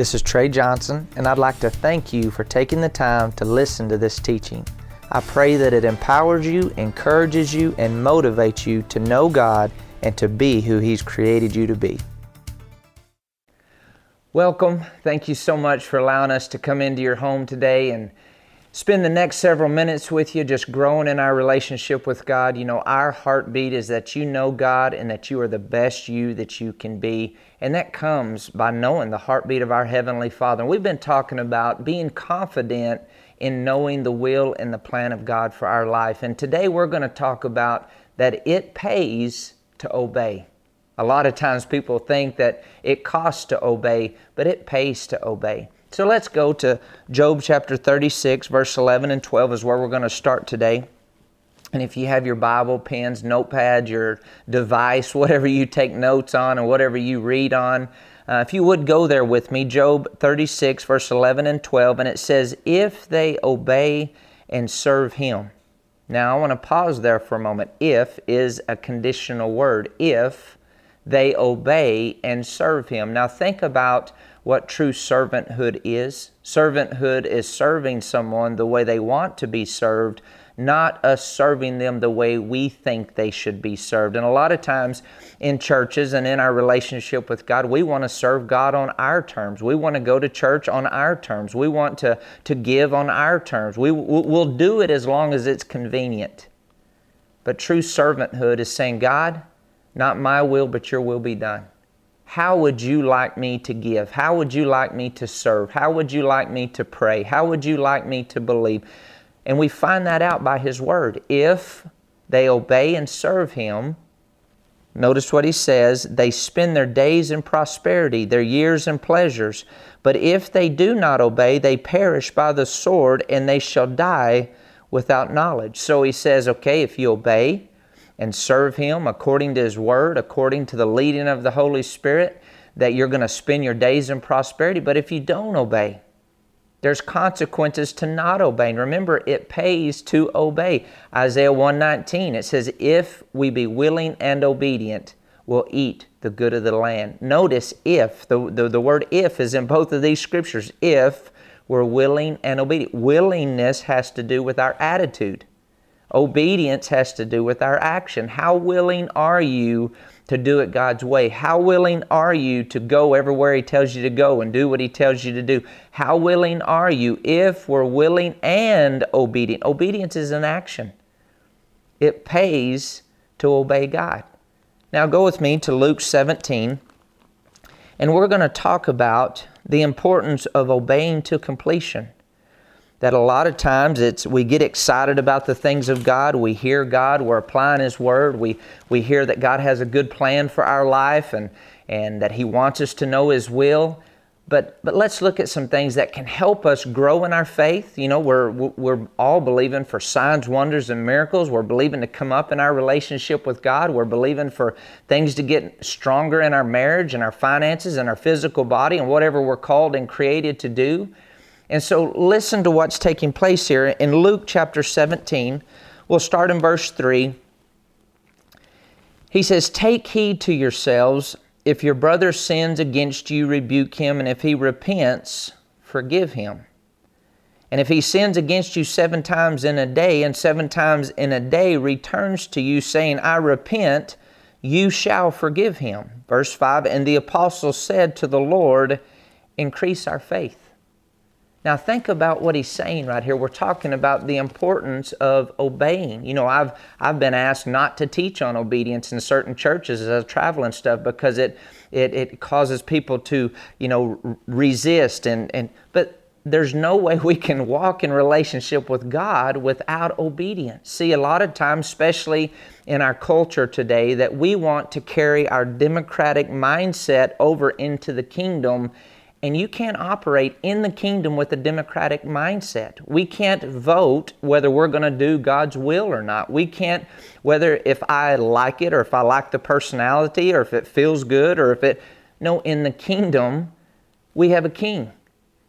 This is Trey Johnson, and I'd like to thank you for taking the time to listen to this teaching. I pray that it empowers you, encourages you, and motivates you to know God and to be who He's created you to be. Welcome. Thank you so much for allowing us to come into your home today and spend the next several minutes with you just growing in our relationship with God. You know, our heartbeat is that you know God and that you are the best you that you can be. And that comes by knowing the heartbeat of our Heavenly Father. And we've been talking about being confident in knowing the will and the plan of God for our life. And today we're going to talk about that it pays to obey. A lot of times people think that it costs to obey, but it pays to obey. So let's go to Job chapter 36, verse 11 and 12 is where we're going to start today. And if you have your Bible, pens, notepad, your device, whatever you take notes on and whatever you read on, uh, if you would go there with me, Job 36, verse 11 and 12, and it says, If they obey and serve him. Now I want to pause there for a moment. If is a conditional word. If they obey and serve him. Now think about what true servanthood is. Servanthood is serving someone the way they want to be served, not us serving them the way we think they should be served. And a lot of times in churches and in our relationship with God, we want to serve God on our terms. We want to go to church on our terms. We want to, to give on our terms. We, we'll do it as long as it's convenient. But true servanthood is saying, God, not my will, but your will be done. How would you like me to give? How would you like me to serve? How would you like me to pray? How would you like me to believe? And we find that out by His Word. If they obey and serve Him, notice what He says they spend their days in prosperity, their years in pleasures. But if they do not obey, they perish by the sword, and they shall die without knowledge. So He says, okay, if you obey, and serve Him according to His Word, according to the leading of the Holy Spirit, that you're going to spend your days in prosperity. But if you don't obey, there's consequences to not obeying. Remember, it pays to obey. Isaiah 119, it says, If we be willing and obedient, we'll eat the good of the land. Notice if, the, the, the word if is in both of these scriptures. If we're willing and obedient. Willingness has to do with our attitude. Obedience has to do with our action. How willing are you to do it God's way? How willing are you to go everywhere He tells you to go and do what He tells you to do? How willing are you if we're willing and obedient? Obedience is an action, it pays to obey God. Now, go with me to Luke 17, and we're going to talk about the importance of obeying to completion that a lot of times it's we get excited about the things of God. We hear God, we're applying His Word. We we hear that God has a good plan for our life and and that He wants us to know His will. But but let's look at some things that can help us grow in our faith. You know, we're we're all believing for signs, wonders, and miracles. We're believing to come up in our relationship with God. We're believing for things to get stronger in our marriage and our finances and our physical body and whatever we're called and created to do. And so listen to what's taking place here in Luke chapter 17. We'll start in verse 3. He says, Take heed to yourselves. If your brother sins against you, rebuke him, and if he repents, forgive him. And if he sins against you seven times in a day, and seven times in a day returns to you, saying, I repent, you shall forgive him. Verse 5 And the apostle said to the Lord, Increase our faith. Now, think about what he's saying right here. We're talking about the importance of obeying. You know, I've, I've been asked not to teach on obedience in certain churches as I travel and stuff because it, it, it causes people to, you know, resist. And, and, but there's no way we can walk in relationship with God without obedience. See, a lot of times, especially in our culture today, that we want to carry our democratic mindset over into the kingdom and you can't operate in the kingdom with a democratic mindset. We can't vote whether we're going to do God's will or not. We can't, whether if I like it or if I like the personality or if it feels good or if it. No, in the kingdom, we have a king,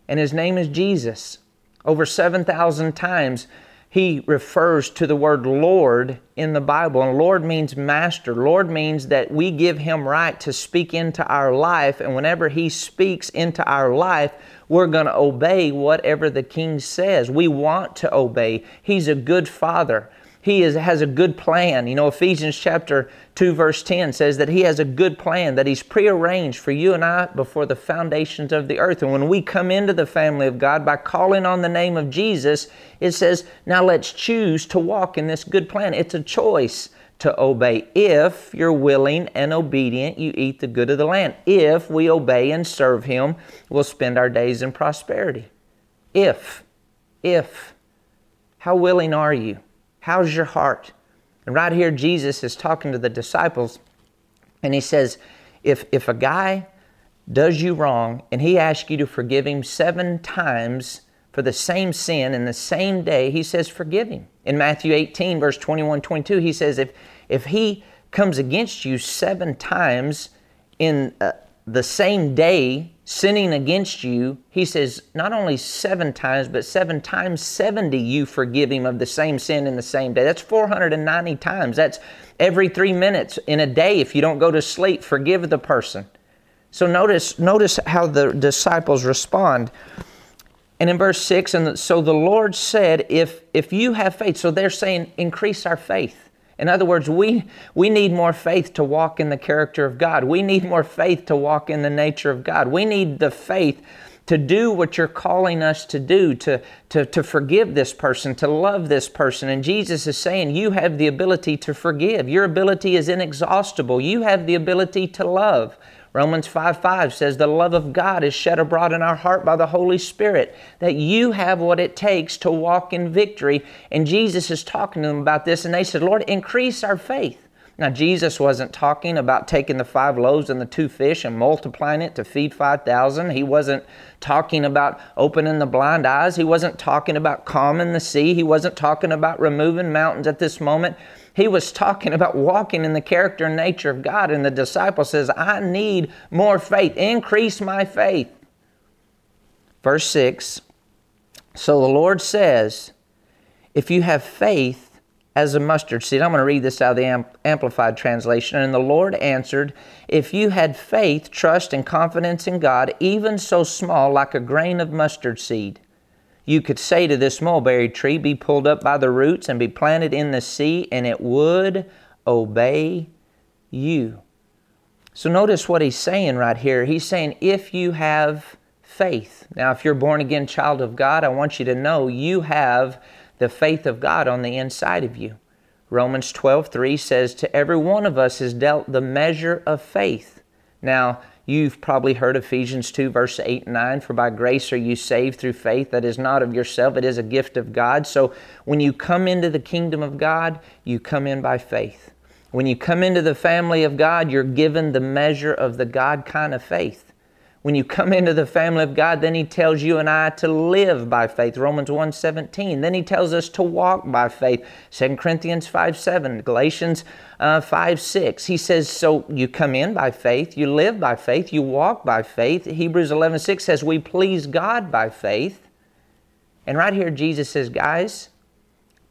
and his name is Jesus. Over 7,000 times, he refers to the word Lord in the Bible. And Lord means master. Lord means that we give him right to speak into our life. And whenever he speaks into our life, we're going to obey whatever the king says. We want to obey. He's a good father. He is, has a good plan. You know, Ephesians chapter 2, verse 10 says that He has a good plan, that He's prearranged for you and I before the foundations of the earth. And when we come into the family of God by calling on the name of Jesus, it says, now let's choose to walk in this good plan. It's a choice to obey. If you're willing and obedient, you eat the good of the land. If we obey and serve Him, we'll spend our days in prosperity. If, if, how willing are you? How's your heart? And right here, Jesus is talking to the disciples, and he says, if, if a guy does you wrong and he asks you to forgive him seven times for the same sin in the same day, he says, forgive him. In Matthew 18, verse 21 22, he says, if, if he comes against you seven times in uh, the same day, sinning against you, he says, not only seven times, but seven times 70 you forgive him of the same sin in the same day. That's 490 times. That's every three minutes in a day. If you don't go to sleep, forgive the person. So notice, notice how the disciples respond. And in verse 6, and so the Lord said, if, if you have faith, so they're saying, increase our faith. In other words, we, we need more faith to walk in the character of God. We need more faith to walk in the nature of God. We need the faith to do what you're calling us to do, to, to, to forgive this person, to love this person. And Jesus is saying, You have the ability to forgive. Your ability is inexhaustible. You have the ability to love. Romans 5 5 says, The love of God is shed abroad in our heart by the Holy Spirit, that you have what it takes to walk in victory. And Jesus is talking to them about this, and they said, Lord, increase our faith. Now, Jesus wasn't talking about taking the five loaves and the two fish and multiplying it to feed 5,000. He wasn't talking about opening the blind eyes. He wasn't talking about calming the sea. He wasn't talking about removing mountains at this moment. He was talking about walking in the character and nature of God. And the disciple says, I need more faith. Increase my faith. Verse 6 So the Lord says, If you have faith as a mustard seed, I'm going to read this out of the Amplified Translation. And the Lord answered, If you had faith, trust, and confidence in God, even so small like a grain of mustard seed, you could say to this mulberry tree, Be pulled up by the roots and be planted in the sea, and it would obey you. So notice what he's saying right here. He's saying, If you have faith. Now, if you're born again child of God, I want you to know you have the faith of God on the inside of you. Romans 12, 3 says, To every one of us is dealt the measure of faith. Now, You've probably heard Ephesians 2, verse 8 and 9 For by grace are you saved through faith that is not of yourself, it is a gift of God. So when you come into the kingdom of God, you come in by faith. When you come into the family of God, you're given the measure of the God kind of faith. When you come into the family of God, then he tells you and I to live by faith. Romans 1.17. Then he tells us to walk by faith. 2 Corinthians 5 7. Galatians uh, 5 6. He says, so you come in by faith, you live by faith, you walk by faith. Hebrews 11 6 says, we please God by faith. And right here, Jesus says, guys,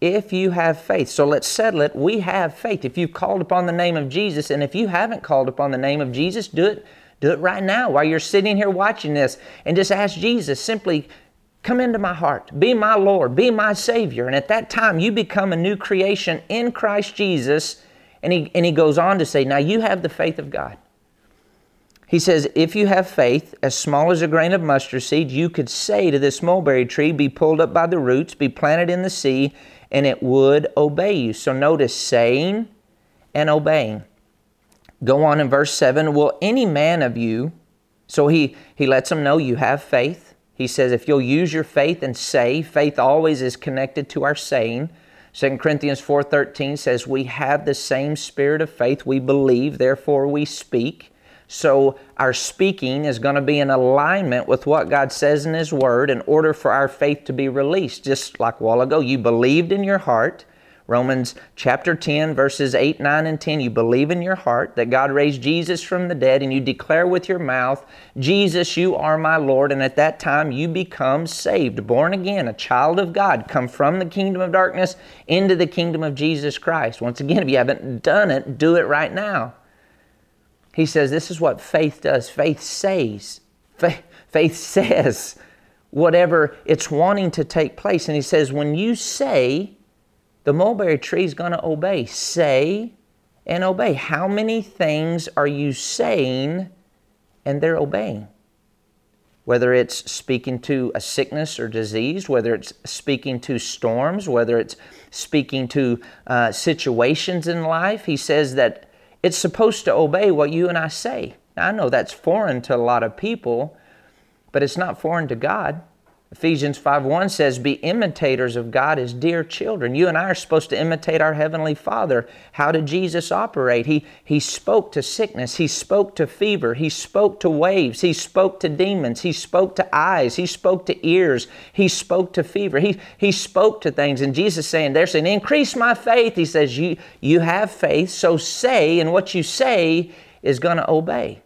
if you have faith. So let's settle it. We have faith. If you've called upon the name of Jesus, and if you haven't called upon the name of Jesus, do it do it right now while you're sitting here watching this and just ask Jesus simply, Come into my heart. Be my Lord. Be my Savior. And at that time, you become a new creation in Christ Jesus. And he, and he goes on to say, Now you have the faith of God. He says, If you have faith as small as a grain of mustard seed, you could say to this mulberry tree, Be pulled up by the roots, be planted in the sea, and it would obey you. So notice saying and obeying go on in verse 7 Will any man of you, so he, he lets them know you have faith. He says, if you'll use your faith and say, faith always is connected to our saying. 2 Corinthians 4.13 says, we have the same spirit of faith. We believe, therefore we speak. So our speaking is going to be in alignment with what God says in His Word in order for our faith to be released. Just like a while ago, you believed in your heart Romans chapter 10, verses 8, 9, and 10. You believe in your heart that God raised Jesus from the dead, and you declare with your mouth, Jesus, you are my Lord. And at that time, you become saved, born again, a child of God, come from the kingdom of darkness into the kingdom of Jesus Christ. Once again, if you haven't done it, do it right now. He says this is what faith does faith says, faith, says whatever it's wanting to take place. And he says, when you say, the mulberry tree is going to obey. Say and obey. How many things are you saying and they're obeying? Whether it's speaking to a sickness or disease, whether it's speaking to storms, whether it's speaking to uh, situations in life, he says that it's supposed to obey what you and I say. Now, I know that's foreign to a lot of people, but it's not foreign to God. Ephesians 5:1 says, Be imitators of God as dear children. You and I are supposed to imitate our Heavenly Father. How did Jesus operate? He, he spoke to sickness, He spoke to fever, He spoke to waves, He spoke to demons, He spoke to eyes, He spoke to ears, He spoke to fever. He, he spoke to things. And Jesus saying, They're saying, Increase my faith. He says, You, you have faith, so say, and what you say is going to obey.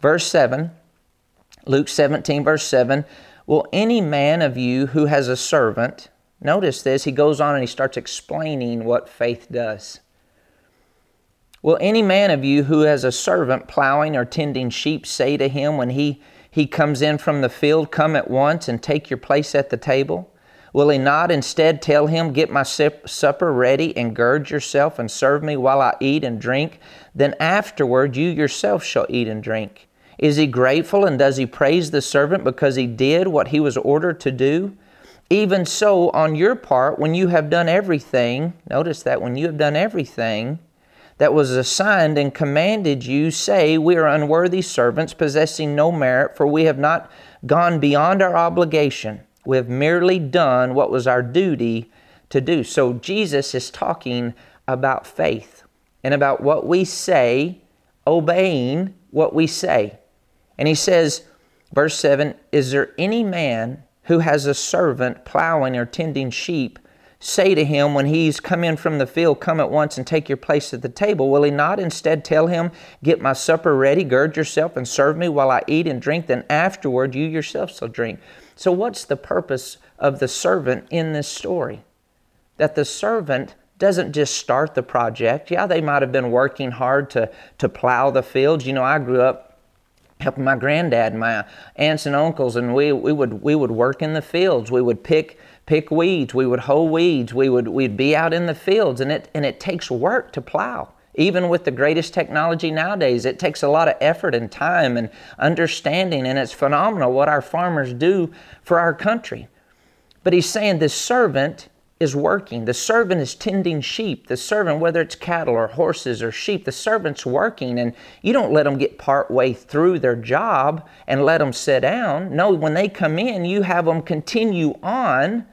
Verse 7, Luke 17, verse 7 Will any man of you who has a servant, notice this, he goes on and he starts explaining what faith does. Will any man of you who has a servant plowing or tending sheep say to him when he, he comes in from the field, Come at once and take your place at the table? Will he not instead tell him, Get my supper ready and gird yourself and serve me while I eat and drink? Then afterward you yourself shall eat and drink. Is he grateful and does he praise the servant because he did what he was ordered to do? Even so, on your part, when you have done everything, notice that when you have done everything that was assigned and commanded you, say, We are unworthy servants, possessing no merit, for we have not gone beyond our obligation. We have merely done what was our duty to do. So, Jesus is talking about faith and about what we say, obeying what we say. And he says, verse 7 Is there any man who has a servant plowing or tending sheep? Say to him when he's come in from the field, Come at once and take your place at the table. Will he not instead tell him, Get my supper ready, gird yourself, and serve me while I eat and drink? Then afterward you yourself shall drink. So, what's the purpose of the servant in this story? That the servant doesn't just start the project. Yeah, they might have been working hard to, to plow the fields. You know, I grew up helping my granddad and my aunts and uncles and we, we would we would work in the fields. We would pick pick weeds. We would hoe weeds. We would we'd be out in the fields and it and it takes work to plow. Even with the greatest technology nowadays it takes a lot of effort and time and understanding and it's phenomenal what our farmers do for our country. But he's saying this servant is working. The servant is tending sheep. The servant, whether it's cattle or horses or sheep, the servant's working. And you don't let them get part way through their job and let them sit down. No, when they come in, you have them continue on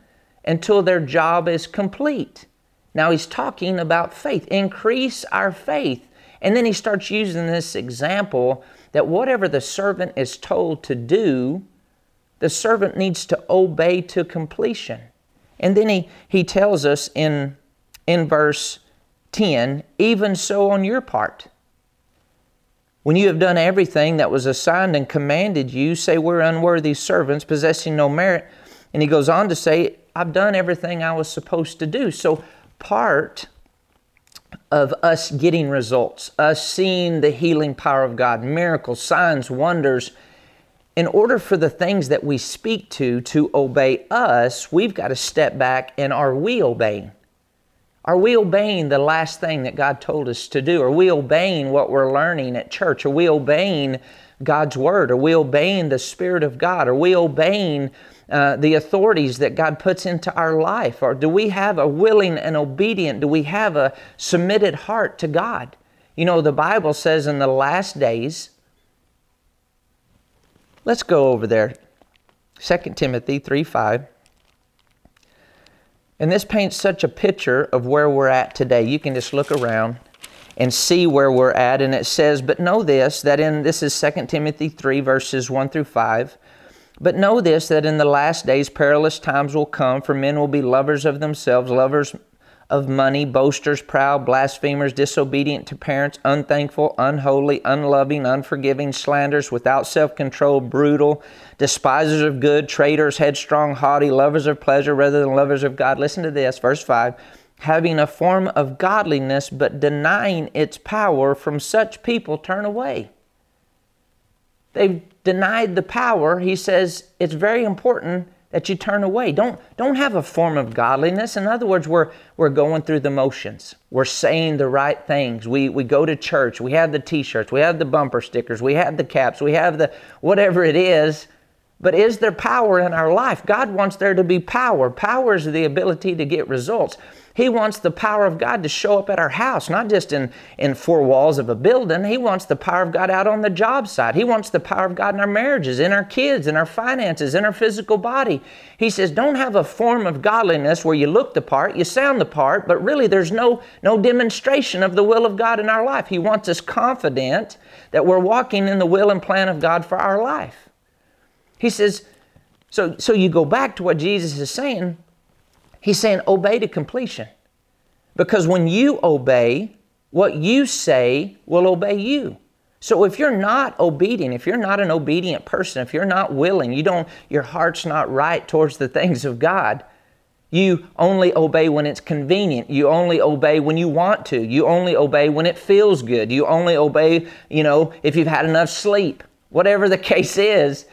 until their job is complete. Now he's talking about faith. Increase our faith. And then he starts using this example that whatever the servant is told to do, the servant needs to obey to completion. And then he, he tells us in, in verse 10 even so on your part. When you have done everything that was assigned and commanded you, say, We're unworthy servants, possessing no merit. And he goes on to say, I've done everything I was supposed to do. So, part of us getting results, us seeing the healing power of God, miracles, signs, wonders, in order for the things that we speak to to obey us, we've got to step back and are we obeying? Are we obeying the last thing that God told us to do? Are we obeying what we're learning at church? Are we obeying God's Word? Are we obeying the Spirit of God? Are we obeying uh, the authorities that God puts into our life? Or do we have a willing and obedient, do we have a submitted heart to God? You know, the Bible says in the last days, Let's go over there. 2 Timothy 3 5. And this paints such a picture of where we're at today. You can just look around and see where we're at. And it says, But know this, that in this is 2 Timothy 3, verses 1 through 5. But know this, that in the last days perilous times will come, for men will be lovers of themselves, lovers of money, boasters, proud, blasphemers, disobedient to parents, unthankful, unholy, unloving, unforgiving, slanderers, without self control, brutal, despisers of good, traitors, headstrong, haughty, lovers of pleasure rather than lovers of God. Listen to this, verse 5 having a form of godliness, but denying its power, from such people turn away. They've denied the power. He says it's very important that you turn away. Don't, don't have a form of godliness. In other words, we're, we're going through the motions. We're saying the right things. We, we go to church. We have the t shirts. We have the bumper stickers. We have the caps. We have the whatever it is. But is there power in our life? God wants there to be power. Power is the ability to get results. He wants the power of God to show up at our house, not just in, in four walls of a building. He wants the power of God out on the job site. He wants the power of God in our marriages, in our kids, in our finances, in our physical body. He says, don't have a form of godliness where you look the part, you sound the part, but really there's no, no demonstration of the will of God in our life. He wants us confident that we're walking in the will and plan of God for our life. He says, so, so you go back to what Jesus is saying He's saying obey to completion. Because when you obey, what you say will obey you. So if you're not obedient, if you're not an obedient person, if you're not willing, you don't your heart's not right towards the things of God, you only obey when it's convenient. You only obey when you want to. You only obey when it feels good. You only obey, you know, if you've had enough sleep. Whatever the case is,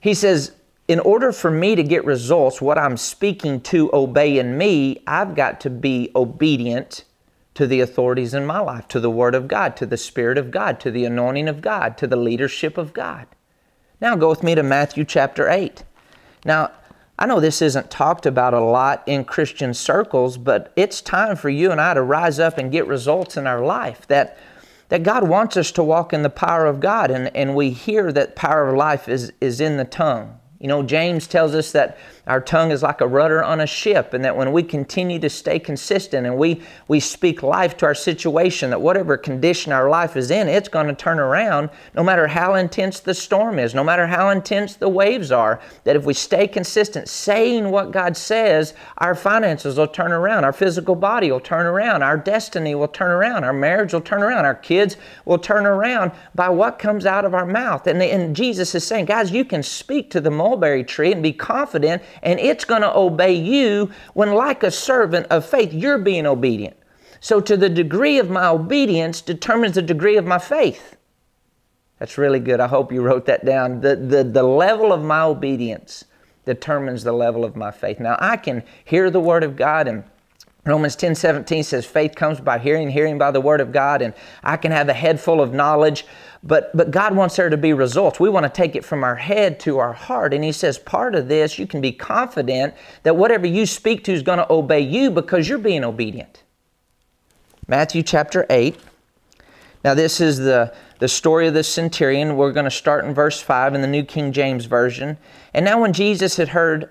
he says, in order for me to get results, what I'm speaking to obey in me, I've got to be obedient to the authorities in my life, to the Word of God, to the Spirit of God, to the anointing of God, to the leadership of God. Now go with me to Matthew chapter 8. Now, I know this isn't talked about a lot in Christian circles, but it's time for you and I to rise up and get results in our life. That, that God wants us to walk in the power of God, and, and we hear that power of life is, is in the tongue. You know, James tells us that our tongue is like a rudder on a ship, and that when we continue to stay consistent and we, we speak life to our situation, that whatever condition our life is in, it's going to turn around no matter how intense the storm is, no matter how intense the waves are. That if we stay consistent, saying what God says, our finances will turn around, our physical body will turn around, our destiny will turn around, our marriage will turn around, our kids will turn around by what comes out of our mouth. And, and Jesus is saying, guys, you can speak to the mulberry tree and be confident and it's going to obey you when, like a servant of faith, you're being obedient. So, to the degree of my obedience determines the degree of my faith. That's really good. I hope you wrote that down. The, the, the level of my obedience determines the level of my faith. Now, I can hear the Word of God and Romans 10 17 says, faith comes by hearing, hearing by the word of God, and I can have a head full of knowledge, but, but God wants there to be results. We want to take it from our head to our heart. And He says, part of this, you can be confident that whatever you speak to is going to obey you because you're being obedient. Matthew chapter 8. Now, this is the, the story of the centurion. We're going to start in verse 5 in the New King James Version. And now, when Jesus had heard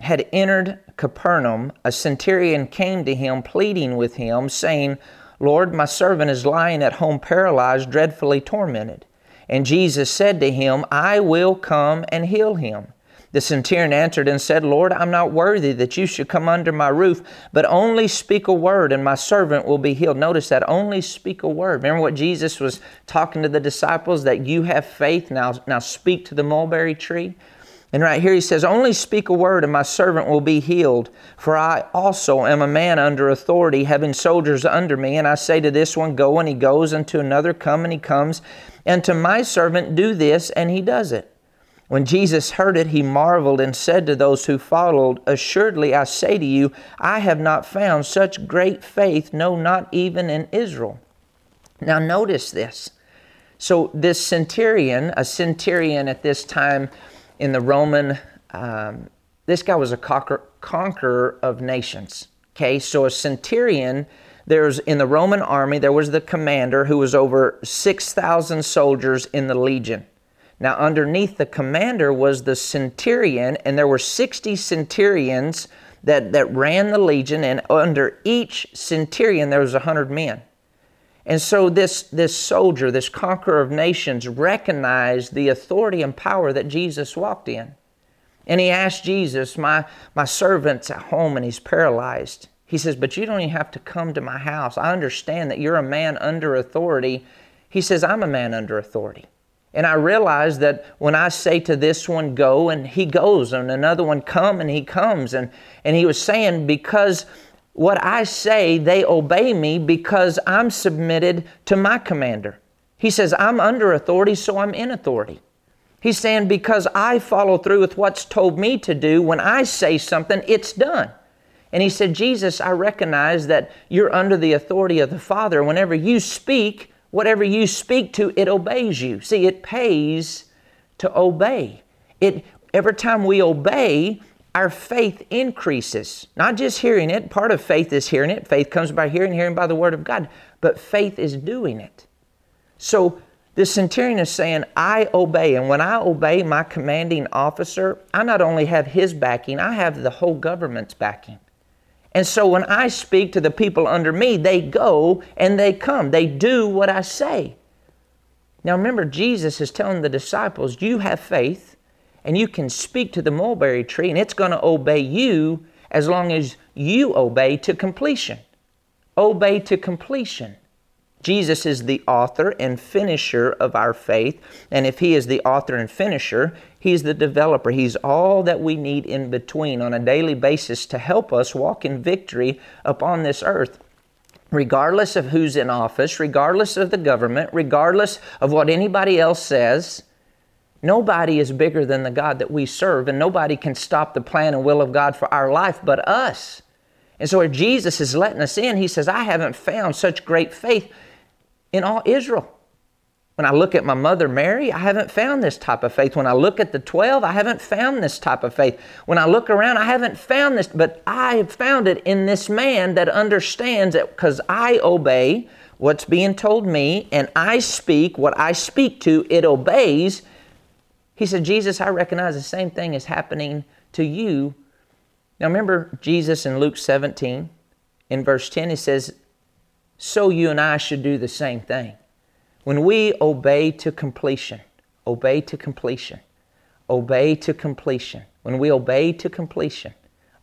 had entered Capernaum, a centurion came to him, pleading with him, saying, Lord, my servant is lying at home paralyzed, dreadfully tormented. And Jesus said to him, I will come and heal him. The centurion answered and said, Lord, I'm not worthy that you should come under my roof, but only speak a word and my servant will be healed. Notice that, only speak a word. Remember what Jesus was talking to the disciples that you have faith, now, now speak to the mulberry tree? And right here he says, Only speak a word, and my servant will be healed. For I also am a man under authority, having soldiers under me. And I say to this one, Go, and he goes, and to another, Come, and he comes. And to my servant, Do this, and he does it. When Jesus heard it, he marveled and said to those who followed, Assuredly I say to you, I have not found such great faith, no, not even in Israel. Now notice this. So, this centurion, a centurion at this time, in the Roman, um, this guy was a conquer, conqueror of nations. Okay, so a centurion, there's in the Roman army, there was the commander who was over 6,000 soldiers in the legion. Now, underneath the commander was the centurion, and there were 60 centurions that, that ran the legion, and under each centurion there was 100 men. And so this, this soldier, this conqueror of nations, recognized the authority and power that Jesus walked in. And he asked Jesus, My, my servant's at home and he's paralyzed. He says, But you don't even have to come to my house. I understand that you're a man under authority. He says, I'm a man under authority. And I realize that when I say to this one, go, and he goes, and another one, come, and he comes. And, and he was saying, because what I say, they obey me because I'm submitted to my commander. He says, I'm under authority, so I'm in authority. He's saying, because I follow through with what's told me to do, when I say something, it's done. And he said, Jesus, I recognize that you're under the authority of the Father. Whenever you speak, whatever you speak to, it obeys you. See, it pays to obey. It every time we obey, our faith increases. Not just hearing it, part of faith is hearing it. Faith comes by hearing, hearing by the word of God, but faith is doing it. So the centurion is saying, I obey. And when I obey my commanding officer, I not only have his backing, I have the whole government's backing. And so when I speak to the people under me, they go and they come. They do what I say. Now remember, Jesus is telling the disciples, You have faith and you can speak to the mulberry tree and it's going to obey you as long as you obey to completion. Obey to completion. Jesus is the author and finisher of our faith. And if He is the author and finisher, He's the developer. He's all that we need in between on a daily basis to help us walk in victory upon this earth. Regardless of who's in office, regardless of the government, regardless of what anybody else says, nobody is bigger than the God that we serve, and nobody can stop the plan and will of God for our life but us. And so, if Jesus is letting us in, He says, I haven't found such great faith in all Israel. When I look at my mother Mary, I haven't found this type of faith. When I look at the 12, I haven't found this type of faith. When I look around, I haven't found this, but I have found it in this man that understands that because I obey what's being told me and I speak what I speak to, it obeys. He said, Jesus, I recognize the same thing is happening to you. Now remember Jesus in Luke 17, in verse 10, he says, so you and I should do the same thing. When we obey to completion, obey to completion, obey to completion, when we obey to completion,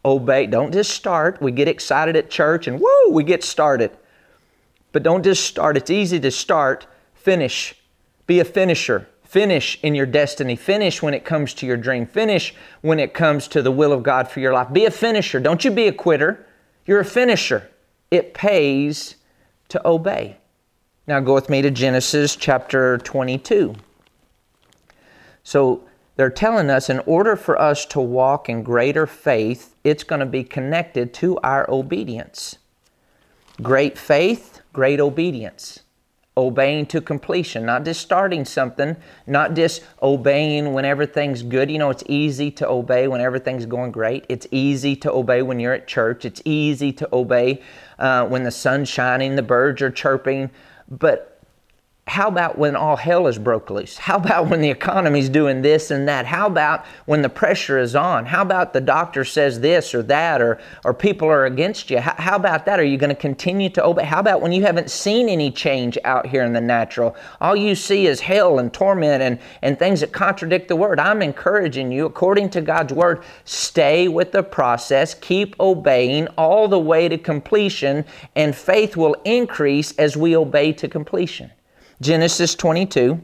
obey, don't just start. We get excited at church and woo, we get started. But don't just start. It's easy to start, finish. Be a finisher. Finish in your destiny. Finish when it comes to your dream. Finish when it comes to the will of God for your life. Be a finisher. Don't you be a quitter. You're a finisher. It pays to obey. Now go with me to Genesis chapter 22. So they're telling us in order for us to walk in greater faith, it's going to be connected to our obedience. Great faith, great obedience obeying to completion, not just starting something, not just obeying when everything's good. You know, it's easy to obey when everything's going great. It's easy to obey when you're at church. It's easy to obey uh, when the sun's shining, the birds are chirping. But how about when all hell is broke loose? How about when the economy's doing this and that? How about when the pressure is on? How about the doctor says this or that or, or people are against you? How, how about that? Are you going to continue to obey? How about when you haven't seen any change out here in the natural? All you see is hell and torment and, and things that contradict the word. I'm encouraging you, according to God's word, stay with the process, keep obeying all the way to completion, and faith will increase as we obey to completion. Genesis 22,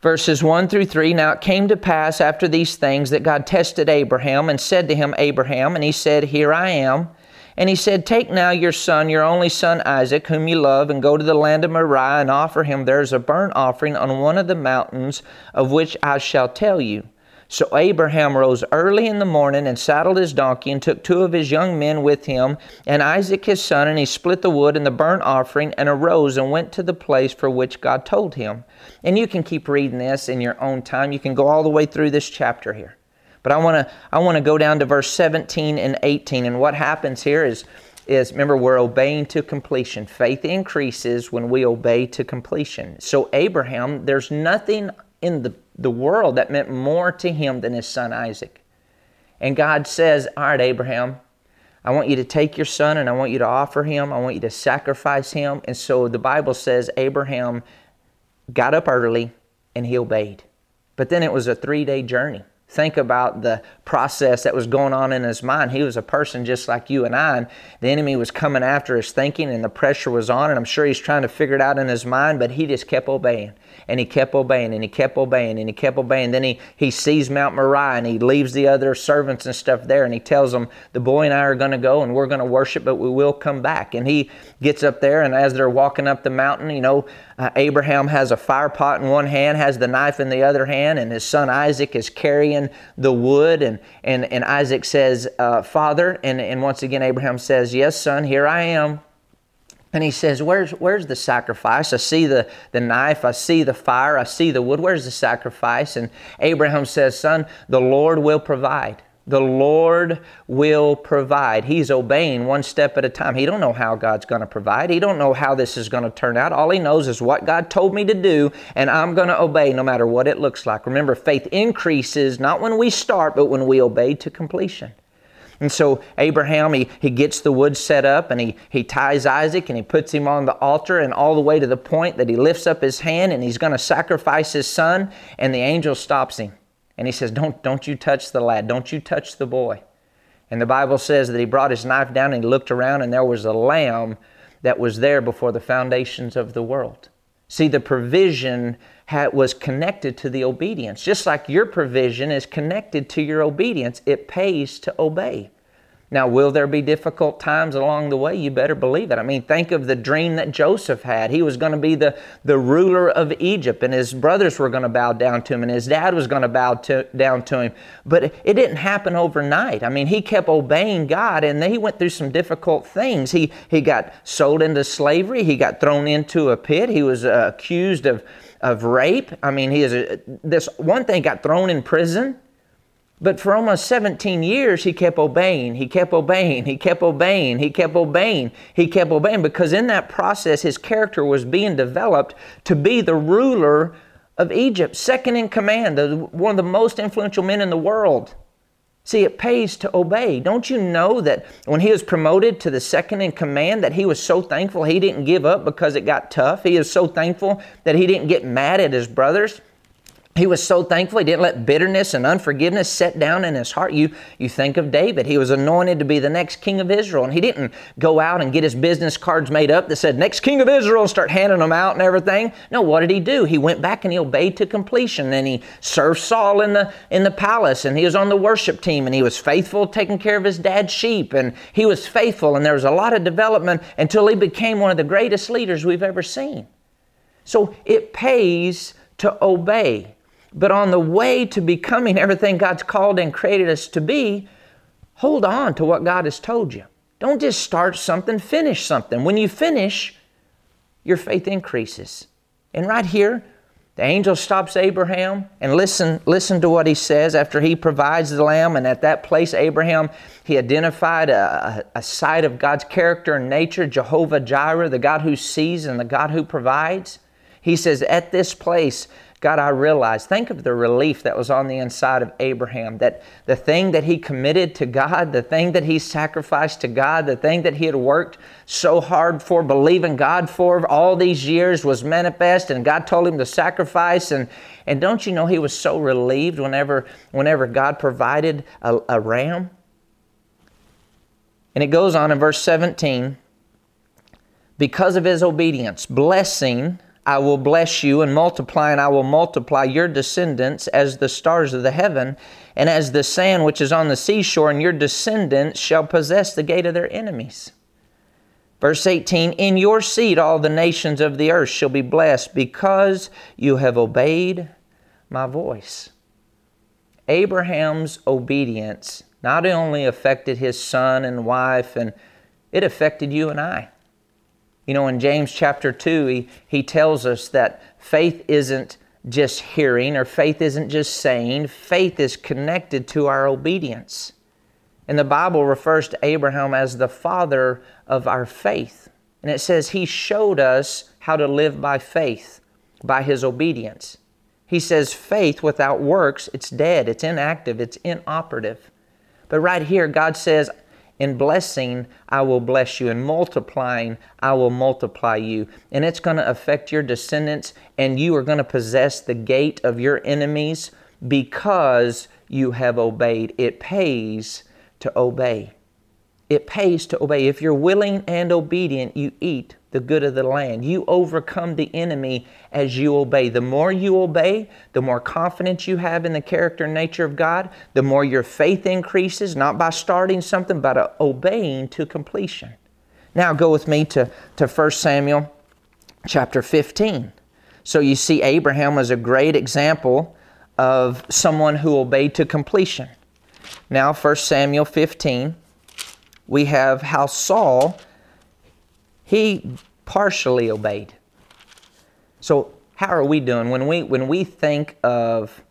verses 1 through 3. Now it came to pass after these things that God tested Abraham and said to him, Abraham, and he said, Here I am. And he said, Take now your son, your only son Isaac, whom you love, and go to the land of Moriah and offer him there as a burnt offering on one of the mountains of which I shall tell you. So Abraham rose early in the morning and saddled his donkey and took two of his young men with him and Isaac his son, and he split the wood and the burnt offering and arose and went to the place for which God told him. And you can keep reading this in your own time. You can go all the way through this chapter here. But I want to I want to go down to verse 17 and 18 and what happens here is is remember we're obeying to completion. Faith increases when we obey to completion. So Abraham, there's nothing in the the world that meant more to him than his son Isaac. And God says, All right, Abraham, I want you to take your son and I want you to offer him. I want you to sacrifice him. And so the Bible says Abraham got up early and he obeyed. But then it was a three day journey. Think about the process that was going on in his mind. He was a person just like you and I, and the enemy was coming after his thinking, and the pressure was on, and I'm sure he's trying to figure it out in his mind, but he just kept obeying and he kept obeying and he kept obeying and he kept obeying. Then he, he sees Mount Moriah and he leaves the other servants and stuff there and he tells them, The boy and I are going to go and we're going to worship, but we will come back. And he gets up there and as they're walking up the mountain, you know, uh, Abraham has a fire pot in one hand, has the knife in the other hand, and his son Isaac is carrying the wood. And, and, and Isaac says, uh, Father, and, and once again, Abraham says, Yes, son, here I am. And he says, where's, where's the sacrifice? I see the, the knife, I see the fire, I see the wood. Where's the sacrifice? And Abraham says, Son, the Lord will provide. The Lord will provide. He's obeying one step at a time. He don't know how God's going to provide. He don't know how this is going to turn out. All he knows is what God told me to do, and I'm going to obey no matter what it looks like. Remember, faith increases not when we start, but when we obey to completion. And so Abraham, he, he gets the wood set up and he, he ties Isaac and he puts him on the altar and all the way to the point that he lifts up his hand and he's going to sacrifice his son. And the angel stops him and he says, don't, don't you touch the lad. Don't you touch the boy. And the Bible says that he brought his knife down and he looked around and there was a lamb that was there before the foundations of the world. See, the provision had, was connected to the obedience. Just like your provision is connected to your obedience, it pays to obey. Now, will there be difficult times along the way? You better believe it. I mean, think of the dream that Joseph had. He was going to be the, the ruler of Egypt, and his brothers were going to bow down to him, and his dad was going to bow to, down to him. But it, it didn't happen overnight. I mean, he kept obeying God, and he went through some difficult things. He, he got sold into slavery, he got thrown into a pit, he was uh, accused of, of rape. I mean, he is a, this one thing got thrown in prison. But for almost 17 years, he kept obeying, he kept obeying, he kept obeying, he kept obeying, he kept obeying, because in that process, his character was being developed to be the ruler of Egypt, second in command, one of the most influential men in the world. See, it pays to obey. Don't you know that when he was promoted to the second in command that he was so thankful he didn't give up because it got tough? He is so thankful that he didn't get mad at his brothers. He was so thankful he didn't let bitterness and unforgiveness set down in his heart. You, you think of David. He was anointed to be the next king of Israel, and he didn't go out and get his business cards made up that said, next king of Israel, and start handing them out and everything. No, what did he do? He went back and he obeyed to completion, and he served Saul in the, in the palace, and he was on the worship team, and he was faithful taking care of his dad's sheep, and he was faithful, and there was a lot of development until he became one of the greatest leaders we've ever seen. So it pays to obey. But on the way to becoming everything God's called and created us to be, hold on to what God has told you. Don't just start something, finish something. When you finish, your faith increases. And right here, the angel stops Abraham and listen, listen to what he says after he provides the lamb. And at that place, Abraham, he identified a, a, a side of God's character and nature, Jehovah Jireh, the God who sees and the God who provides. He says, At this place, God, I realize, think of the relief that was on the inside of Abraham, that the thing that he committed to God, the thing that he sacrificed to God, the thing that he had worked so hard for, believing God for all these years was manifest, and God told him to sacrifice. And, and don't you know he was so relieved whenever, whenever God provided a, a ram? And it goes on in verse 17 because of his obedience, blessing I will bless you and multiply, and I will multiply your descendants as the stars of the heaven and as the sand which is on the seashore, and your descendants shall possess the gate of their enemies. Verse 18 In your seed all the nations of the earth shall be blessed because you have obeyed my voice. Abraham's obedience not only affected his son and wife, and it affected you and I. You know, in James chapter 2, he, he tells us that faith isn't just hearing or faith isn't just saying, faith is connected to our obedience. And the Bible refers to Abraham as the father of our faith. And it says he showed us how to live by faith, by his obedience. He says faith without works, it's dead, it's inactive, it's inoperative. But right here, God says, in blessing, I will bless you. In multiplying, I will multiply you. And it's going to affect your descendants, and you are going to possess the gate of your enemies because you have obeyed. It pays to obey. It pays to obey. If you're willing and obedient, you eat the good of the land. You overcome the enemy as you obey. The more you obey, the more confidence you have in the character and nature of God, the more your faith increases, not by starting something, but obeying to completion. Now go with me to, to 1 Samuel chapter 15. So you see, Abraham was a great example of someone who obeyed to completion. Now, 1 Samuel 15 we have how Saul, he partially obeyed. So, how are we doing? When we, when we think of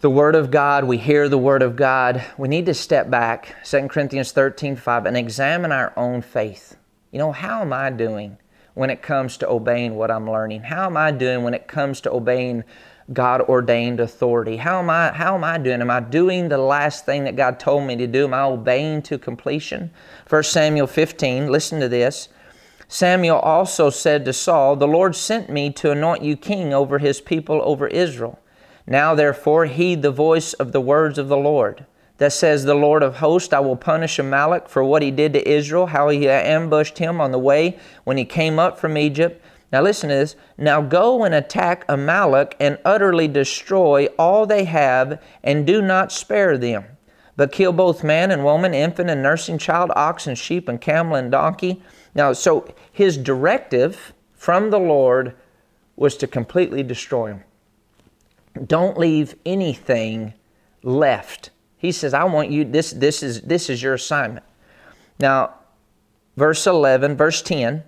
the Word of God, we hear the Word of God, we need to step back, 2 Corinthians 13 5, and examine our own faith. You know, how am I doing when it comes to obeying what I'm learning? How am I doing when it comes to obeying God ordained authority. How am I how am I doing? Am I doing the last thing that God told me to do? Am I obeying to completion? 1 Samuel 15, listen to this. Samuel also said to Saul, The Lord sent me to anoint you king over his people over Israel. Now therefore heed the voice of the words of the Lord. That says, The Lord of hosts, I will punish Amalek for what he did to Israel, how he ambushed him on the way when he came up from Egypt now listen to this. Now go and attack Amalek and utterly destroy all they have and do not spare them, but kill both man and woman, infant and nursing child, ox and sheep and camel and donkey. Now, so his directive from the Lord was to completely destroy them. Don't leave anything left. He says, I want you, this, this, is, this is your assignment. Now, verse 11, verse 10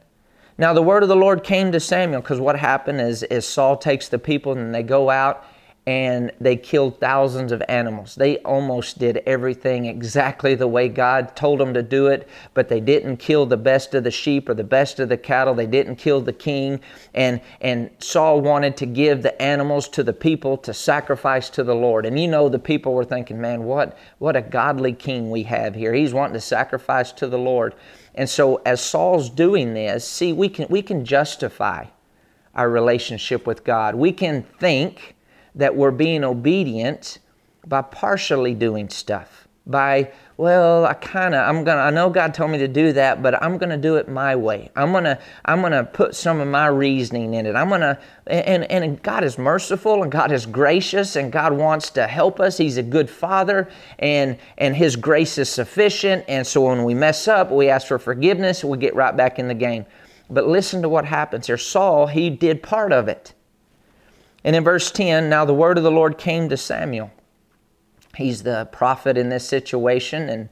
now the word of the Lord came to Samuel because what happened is, is Saul takes the people and they go out and they killed thousands of animals. They almost did everything exactly the way God told them to do it, but they didn't kill the best of the sheep or the best of the cattle. They didn't kill the king. And, and Saul wanted to give the animals to the people to sacrifice to the Lord. And you know, the people were thinking, man, what, what a godly king we have here. He's wanting to sacrifice to the Lord. And so as Saul's doing this, see, we can, we can justify our relationship with God. We can think that we're being obedient by partially doing stuff by well i kind of i'm gonna i know god told me to do that but i'm gonna do it my way. I'm gonna i'm gonna put some of my reasoning in it. I'm gonna and and god is merciful and god is gracious and god wants to help us. He's a good father and and his grace is sufficient. And so when we mess up we ask for forgiveness we get right back in the game. But listen to what happens here. Saul he did part of it. And in verse 10 now the word of the lord came to samuel He's the prophet in this situation. And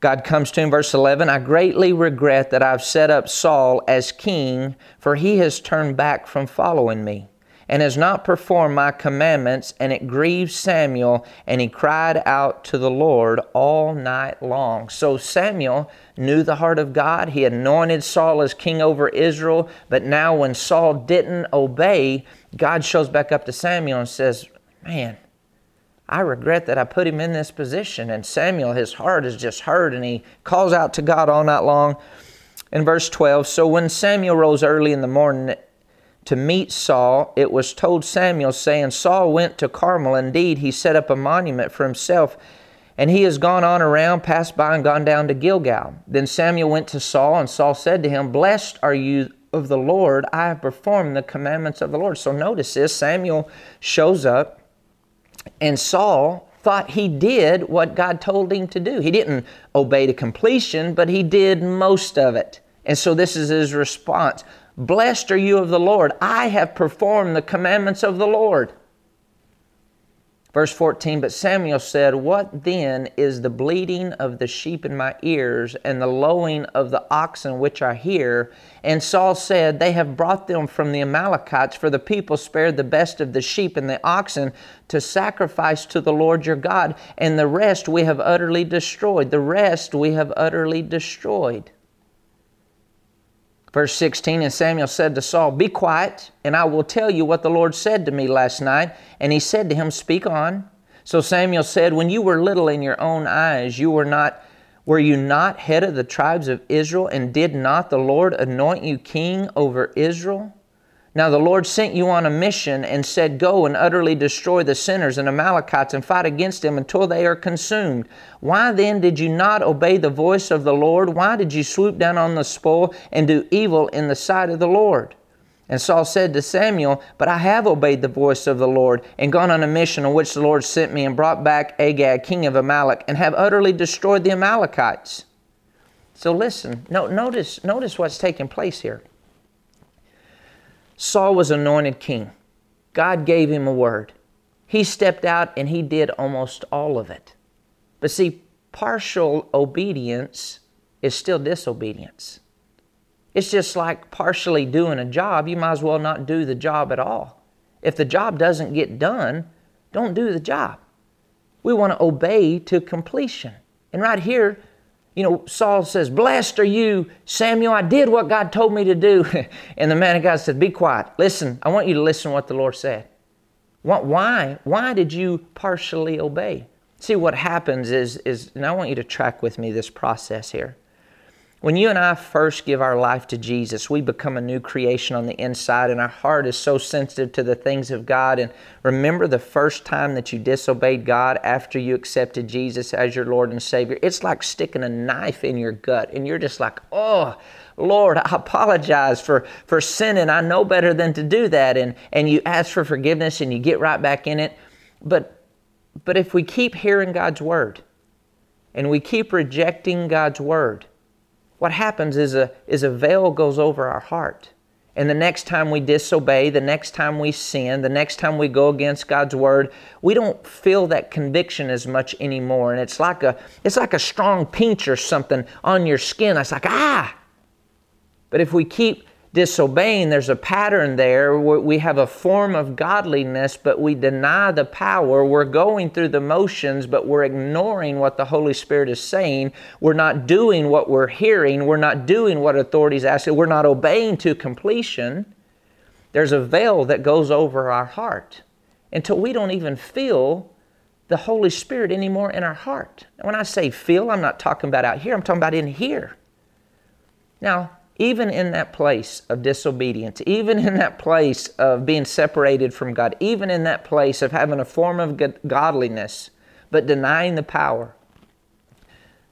God comes to him, verse 11 I greatly regret that I've set up Saul as king, for he has turned back from following me and has not performed my commandments. And it grieved Samuel, and he cried out to the Lord all night long. So Samuel knew the heart of God. He anointed Saul as king over Israel. But now, when Saul didn't obey, God shows back up to Samuel and says, Man, I regret that I put him in this position. And Samuel, his heart is just hurt, and he calls out to God all night long. In verse 12, so when Samuel rose early in the morning to meet Saul, it was told Samuel, saying, Saul went to Carmel. Indeed, he set up a monument for himself, and he has gone on around, passed by, and gone down to Gilgal. Then Samuel went to Saul, and Saul said to him, Blessed are you of the Lord, I have performed the commandments of the Lord. So notice this Samuel shows up and Saul thought he did what God told him to do. He didn't obey to completion, but he did most of it. And so this is his response Blessed are you of the Lord. I have performed the commandments of the Lord. Verse 14, but Samuel said, What then is the bleating of the sheep in my ears and the lowing of the oxen which I hear? And Saul said, They have brought them from the Amalekites, for the people spared the best of the sheep and the oxen to sacrifice to the Lord your God, and the rest we have utterly destroyed. The rest we have utterly destroyed. Verse 16 And Samuel said to Saul, Be quiet, and I will tell you what the Lord said to me last night. And he said to him, Speak on. So Samuel said, When you were little in your own eyes, you were not. Were you not head of the tribes of Israel, and did not the Lord anoint you king over Israel? Now the Lord sent you on a mission and said, Go and utterly destroy the sinners and Amalekites and fight against them until they are consumed. Why then did you not obey the voice of the Lord? Why did you swoop down on the spoil and do evil in the sight of the Lord? And Saul said to Samuel, But I have obeyed the voice of the Lord and gone on a mission on which the Lord sent me and brought back Agag, king of Amalek, and have utterly destroyed the Amalekites. So listen, no, notice, notice what's taking place here. Saul was anointed king. God gave him a word. He stepped out and he did almost all of it. But see, partial obedience is still disobedience. It's just like partially doing a job. You might as well not do the job at all. If the job doesn't get done, don't do the job. We want to obey to completion. And right here, you know, Saul says, Blessed are you, Samuel. I did what God told me to do. and the man of God said, Be quiet. Listen, I want you to listen to what the Lord said. Why? Why did you partially obey? See, what happens is, is, and I want you to track with me this process here. When you and I first give our life to Jesus, we become a new creation on the inside, and our heart is so sensitive to the things of God. And remember the first time that you disobeyed God after you accepted Jesus as your Lord and Savior? It's like sticking a knife in your gut, and you're just like, oh, Lord, I apologize for, for sinning. I know better than to do that. And, and you ask for forgiveness and you get right back in it. But, but if we keep hearing God's word and we keep rejecting God's word, what happens is a, is a veil goes over our heart. And the next time we disobey, the next time we sin, the next time we go against God's word, we don't feel that conviction as much anymore. And it's like a it's like a strong pinch or something on your skin. It's like, ah. But if we keep disobeying, there's a pattern there we have a form of godliness, but we deny the power. We're going through the motions, but we're ignoring what the Holy Spirit is saying. We're not doing what we're hearing. We're not doing what authorities ask. We're not obeying to completion. There's a veil that goes over our heart until we don't even feel the Holy Spirit anymore in our heart. And when I say feel, I'm not talking about out here, I'm talking about in here. Now, even in that place of disobedience, even in that place of being separated from God, even in that place of having a form of godliness, but denying the power,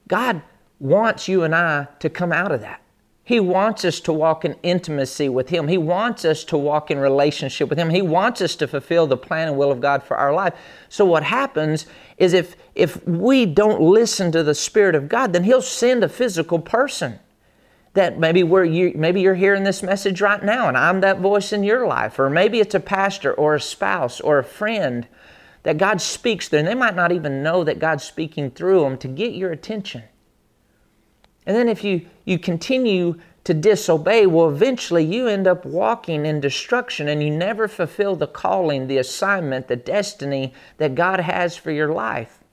God wants you and I to come out of that. He wants us to walk in intimacy with Him. He wants us to walk in relationship with Him. He wants us to fulfill the plan and will of God for our life. So what happens is if if we don't listen to the Spirit of God, then He'll send a physical person that maybe where you maybe you're hearing this message right now and I'm that voice in your life or maybe it's a pastor or a spouse or a friend that God speaks through and they might not even know that God's speaking through them to get your attention. And then if you you continue to disobey, well eventually you end up walking in destruction and you never fulfill the calling, the assignment, the destiny that God has for your life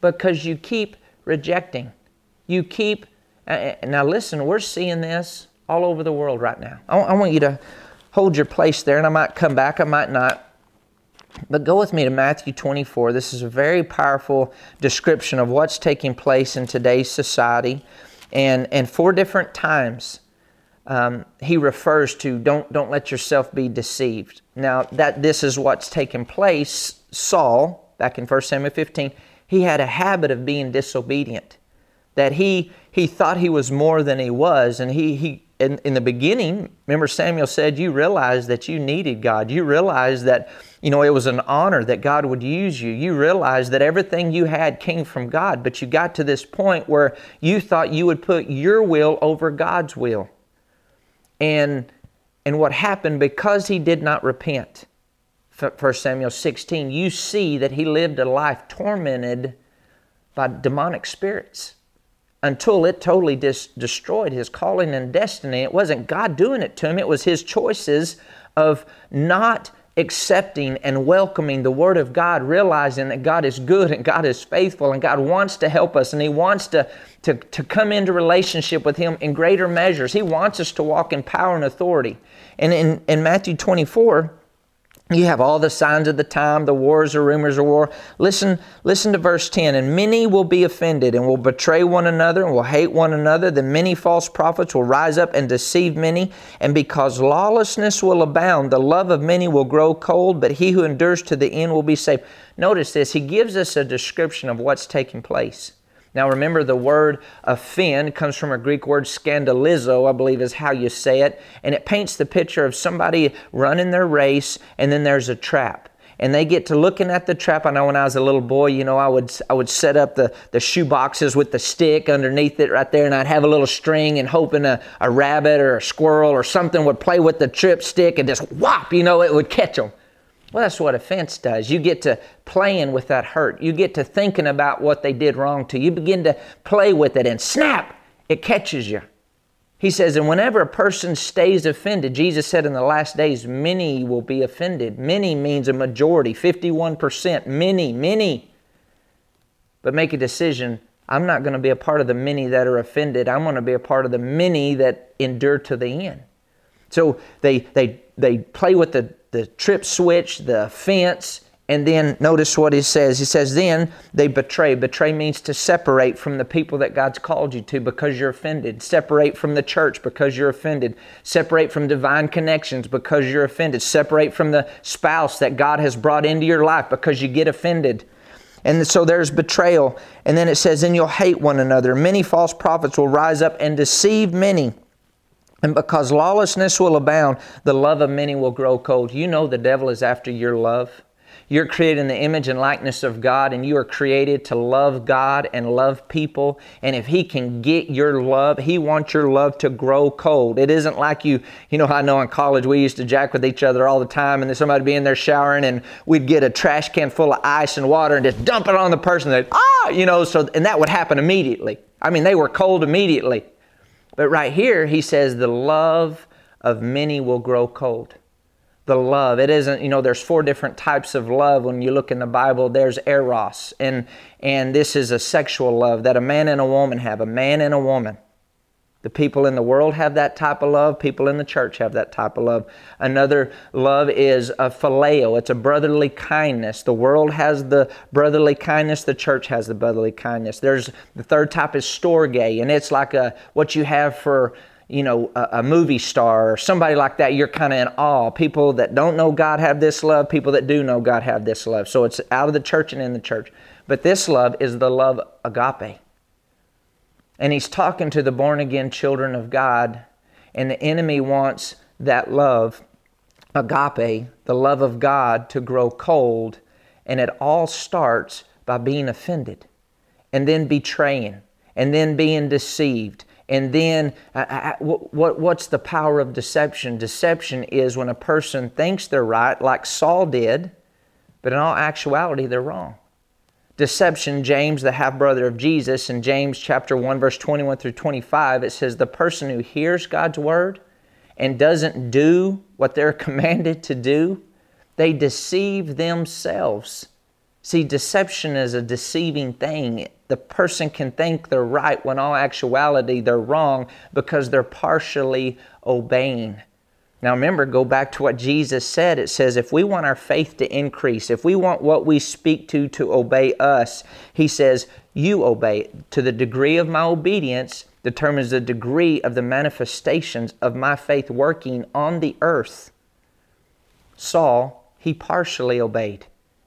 because you keep rejecting. You keep now, listen, we're seeing this all over the world right now. I want you to hold your place there, and I might come back, I might not. But go with me to Matthew 24. This is a very powerful description of what's taking place in today's society. And, and four different times um, he refers to don't, don't let yourself be deceived. Now, that this is what's taking place, Saul, back in 1 Samuel 15, he had a habit of being disobedient that he he thought he was more than he was. And he he in, in the beginning remember samuel said you realized that you needed god. You realized that you know it was an honor that god would use you. You realized that everything you had came from god. But you got to this point where you thought you would put your will over god's will. And and what happened because he did not repent 1 samuel 16 you see that he lived a life tormented by demonic spirits until it totally dis- destroyed his calling and destiny. It wasn't God doing it to him, it was his choices of not accepting and welcoming the Word of God, realizing that God is good and God is faithful and God wants to help us and He wants to, to, to come into relationship with Him in greater measures. He wants us to walk in power and authority. And in, in Matthew 24, You have all the signs of the time, the wars or rumors of war. Listen, listen to verse 10. And many will be offended and will betray one another and will hate one another. Then many false prophets will rise up and deceive many. And because lawlessness will abound, the love of many will grow cold, but he who endures to the end will be saved. Notice this. He gives us a description of what's taking place. Now remember, the word offend comes from a Greek word scandalizo, I believe is how you say it, and it paints the picture of somebody running their race and then there's a trap. And they get to looking at the trap. I know when I was a little boy, you know, I would I would set up the, the shoe boxes with the stick underneath it right there, and I'd have a little string and hoping a, a rabbit or a squirrel or something would play with the trip stick and just whop, you know, it would catch them. Well, that's what offense does. You get to playing with that hurt. You get to thinking about what they did wrong to you. You begin to play with it, and snap, it catches you. He says, and whenever a person stays offended, Jesus said in the last days, many will be offended. Many means a majority, 51%. Many, many. But make a decision. I'm not going to be a part of the many that are offended. I'm going to be a part of the many that endure to the end. So they, they, they play with the the trip switch, the fence, and then notice what he says. He says, Then they betray. Betray means to separate from the people that God's called you to because you're offended. Separate from the church because you're offended. Separate from divine connections because you're offended. Separate from the spouse that God has brought into your life because you get offended. And so there's betrayal. And then it says, Then you'll hate one another. Many false prophets will rise up and deceive many. And because lawlessness will abound, the love of many will grow cold. You know the devil is after your love. You're created in the image and likeness of God, and you are created to love God and love people. And if He can get your love, He wants your love to grow cold. It isn't like you, you know, I know in college we used to jack with each other all the time, and then somebody would be in there showering, and we'd get a trash can full of ice and water and just dump it on the person. That ah, you know, so and that would happen immediately. I mean, they were cold immediately. But right here, he says, the love of many will grow cold. The love. It isn't, you know, there's four different types of love when you look in the Bible. There's eros, and, and this is a sexual love that a man and a woman have, a man and a woman. The people in the world have that type of love. People in the church have that type of love. Another love is a phileo. It's a brotherly kindness. The world has the brotherly kindness. The church has the brotherly kindness. There's the third type is storge, and it's like a what you have for you know a, a movie star or somebody like that. You're kind of in awe. People that don't know God have this love. People that do know God have this love. So it's out of the church and in the church. But this love is the love agape. And he's talking to the born again children of God, and the enemy wants that love, agape, the love of God, to grow cold. And it all starts by being offended, and then betraying, and then being deceived. And then, what, what's the power of deception? Deception is when a person thinks they're right, like Saul did, but in all actuality, they're wrong deception, James, the half brother of Jesus, in James chapter 1, verse 21 through 25, it says, The person who hears God's word and doesn't do what they're commanded to do, they deceive themselves. See, deception is a deceiving thing. The person can think they're right when all actuality they're wrong because they're partially obeying. Now remember, go back to what Jesus said. It says, if we want our faith to increase, if we want what we speak to to obey us, He says, you obey. To the degree of my obedience determines the degree of the manifestations of my faith working on the earth. Saul, he partially obeyed.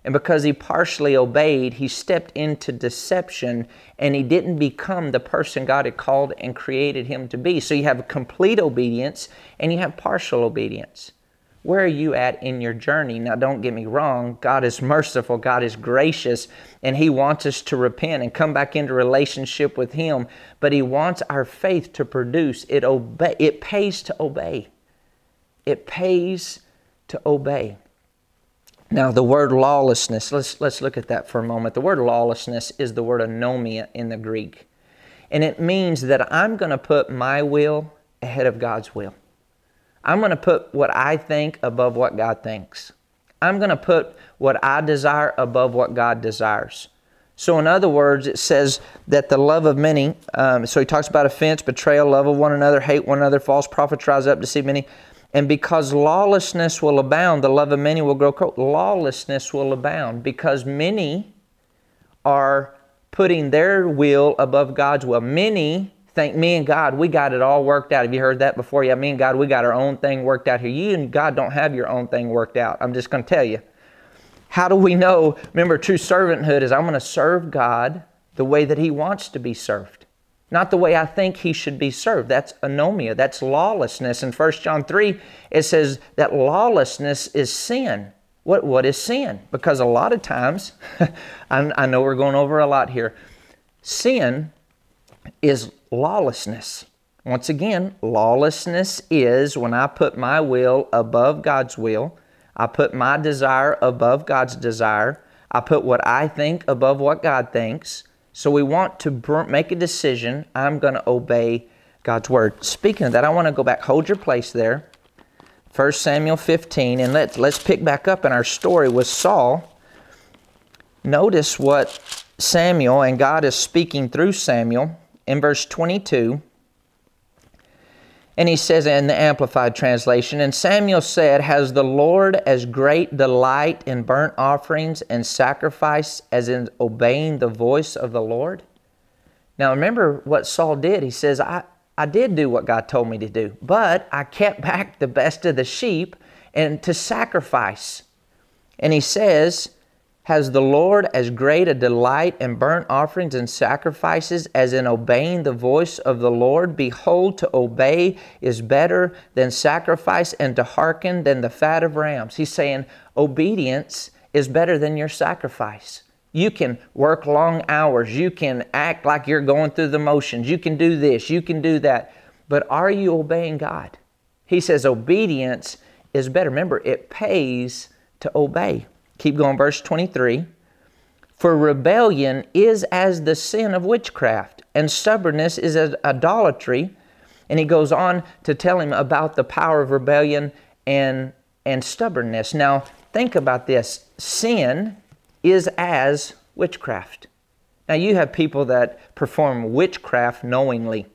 And because he partially obeyed, he stepped into deception and he didn't become the person God had called and created him to be. So you have complete obedience and you have partial obedience. Where are you at in your journey? Now, don't get me wrong, God is merciful, God is gracious, and He wants us to repent and come back into relationship with Him. But He wants our faith to produce. It, obey, it pays to obey. It pays to obey. Now, the word lawlessness, let's, let's look at that for a moment. The word lawlessness is the word anomia in the Greek. And it means that I'm going to put my will ahead of God's will. I'm going to put what I think above what God thinks. I'm going to put what I desire above what God desires. So, in other words, it says that the love of many, um, so he talks about offense, betrayal, love of one another, hate one another, false prophets rise up, deceive many. And because lawlessness will abound, the love of many will grow cold. Lawlessness will abound because many are putting their will above God's will. Many think me and God, we got it all worked out. Have you heard that before? Yeah, me and God, we got our own thing worked out here. You and God don't have your own thing worked out. I'm just going to tell you. How do we know? Remember, true servanthood is I'm going to serve God the way that He wants to be served, not the way I think He should be served. That's anomia, that's lawlessness. In 1 John 3, it says that lawlessness is sin. What, what is sin? Because a lot of times, I, I know we're going over a lot here, sin is lawlessness. Once again, lawlessness is when I put my will above God's will I put my desire above God's desire. I put what I think above what God thinks. So we want to make a decision. I'm going to obey God's word. Speaking of that, I want to go back. Hold your place there. 1 Samuel 15, and let's, let's pick back up in our story with Saul. Notice what Samuel, and God is speaking through Samuel in verse 22. And he says in the Amplified Translation, And Samuel said, Has the Lord as great delight in burnt offerings and sacrifice as in obeying the voice of the Lord? Now remember what Saul did. He says, I, I did do what God told me to do, but I kept back the best of the sheep and to sacrifice. And he says, has the Lord as great a delight in burnt offerings and sacrifices as in obeying the voice of the Lord? Behold, to obey is better than sacrifice, and to hearken than the fat of rams. He's saying obedience is better than your sacrifice. You can work long hours. You can act like you're going through the motions. You can do this. You can do that. But are you obeying God? He says obedience is better. Remember, it pays to obey. Keep going, verse 23. For rebellion is as the sin of witchcraft, and stubbornness is as idolatry. And he goes on to tell him about the power of rebellion and, and stubbornness. Now, think about this sin is as witchcraft. Now, you have people that perform witchcraft knowingly,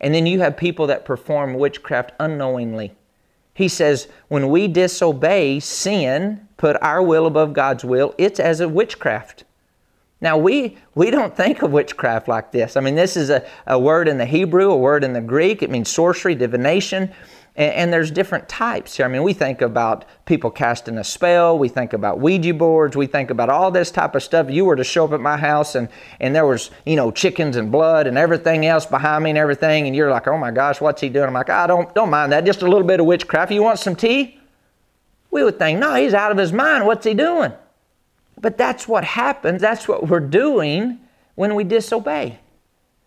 and then you have people that perform witchcraft unknowingly. He says, when we disobey sin, put our will above God's will, it's as a witchcraft. Now, we, we don't think of witchcraft like this. I mean, this is a, a word in the Hebrew, a word in the Greek. It means sorcery, divination. And, there's different types here. I mean, we think about people casting a spell. We think about Ouija boards. We think about all this type of stuff. You were to show up at my house and, and there was, you know, chickens and blood and everything else behind me and everything. And you're like, oh my gosh, what's he doing? I'm like, I don't, don't mind that. Just a little bit of witchcraft. You want some tea? We would think, no, he's out of his mind. What's he doing? But that's what happens. That's what we're doing when we disobey.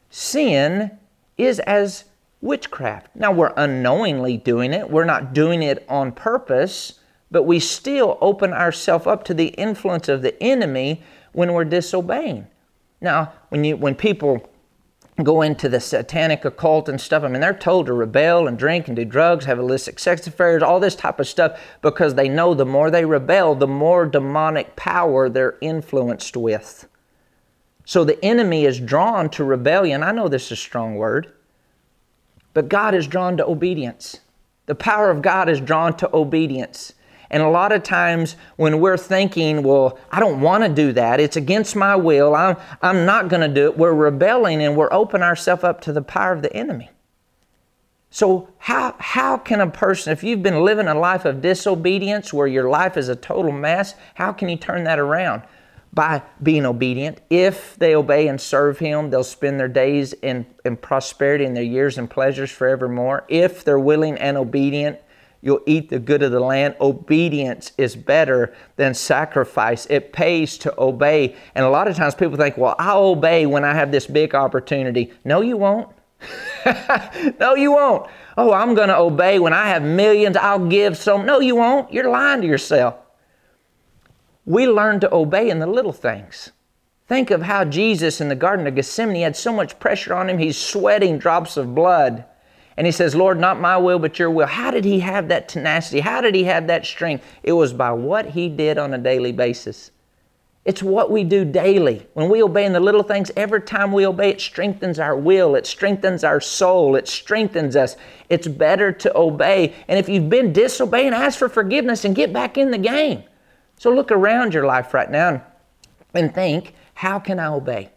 Sin is as witchcraft. Now, we're unknowingly doing it, we're not doing it on purpose, but we still open ourselves up to the influence of the enemy when we're disobeying. Now, when, you, when people go into the satanic occult and stuff, I mean, they're told to rebel and drink and do drugs, have illicit sex affairs, all this type of stuff, because they know the more they rebel, the more demonic power they're influenced with. So the enemy is drawn to rebellion. I know this is a strong word. But God is drawn to obedience. The power of God is drawn to obedience. And a lot of times when we're thinking, well, I don't want to do that, it's against my will, I'm, I'm not going to do it, we're rebelling and we're opening ourselves up to the power of the enemy. So, how, how can a person, if you've been living a life of disobedience where your life is a total mess, how can you turn that around? By being obedient. If they obey and serve Him, they'll spend their days in, in prosperity and their years in pleasures forevermore. If they're willing and obedient, you'll eat the good of the land. Obedience is better than sacrifice. It pays to obey. And a lot of times people think, well, I'll obey when I have this big opportunity. No, you won't. no, you won't. Oh, I'm going to obey when I have millions. I'll give some. No, you won't. You're lying to yourself we learn to obey in the little things. Think of how Jesus in the Garden of Gethsemane had so much pressure on him, he's sweating drops of blood. And he says, Lord, not my will, but your will. How did he have that tenacity? How did he have that strength? It was by what he did on a daily basis. It's what we do daily. When we obey in the little things, every time we obey, it strengthens our will, it strengthens our soul, it strengthens us. It's better to obey. And if you've been disobeying, ask for forgiveness and get back in the game. So look around your life right now and think, how can I obey?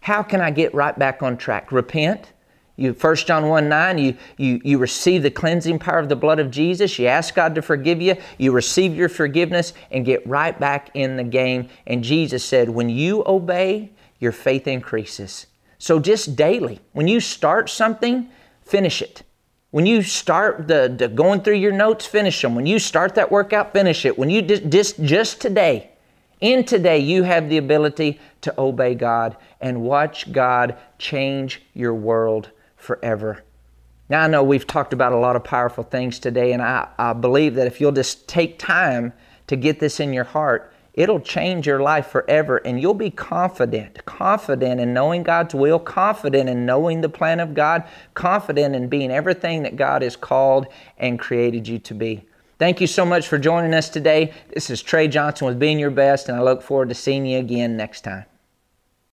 How can I get right back on track? Repent, you 1 John 1 9, you, you, you receive the cleansing power of the blood of Jesus. You ask God to forgive you. You receive your forgiveness and get right back in the game. And Jesus said, when you obey, your faith increases. So just daily, when you start something, finish it. When you start the, the going through your notes, finish them. When you start that workout, finish it. When you just, just, just today, in today, you have the ability to obey God and watch God change your world forever. Now, I know we've talked about a lot of powerful things today, and I, I believe that if you'll just take time to get this in your heart, it'll change your life forever, and you'll be confident, confident in knowing God's will, confident in knowing the plan of God, confident in being everything that God has called and created you to be. Thank you so much for joining us today. This is Trey Johnson with Being Your Best, and I look forward to seeing you again next time.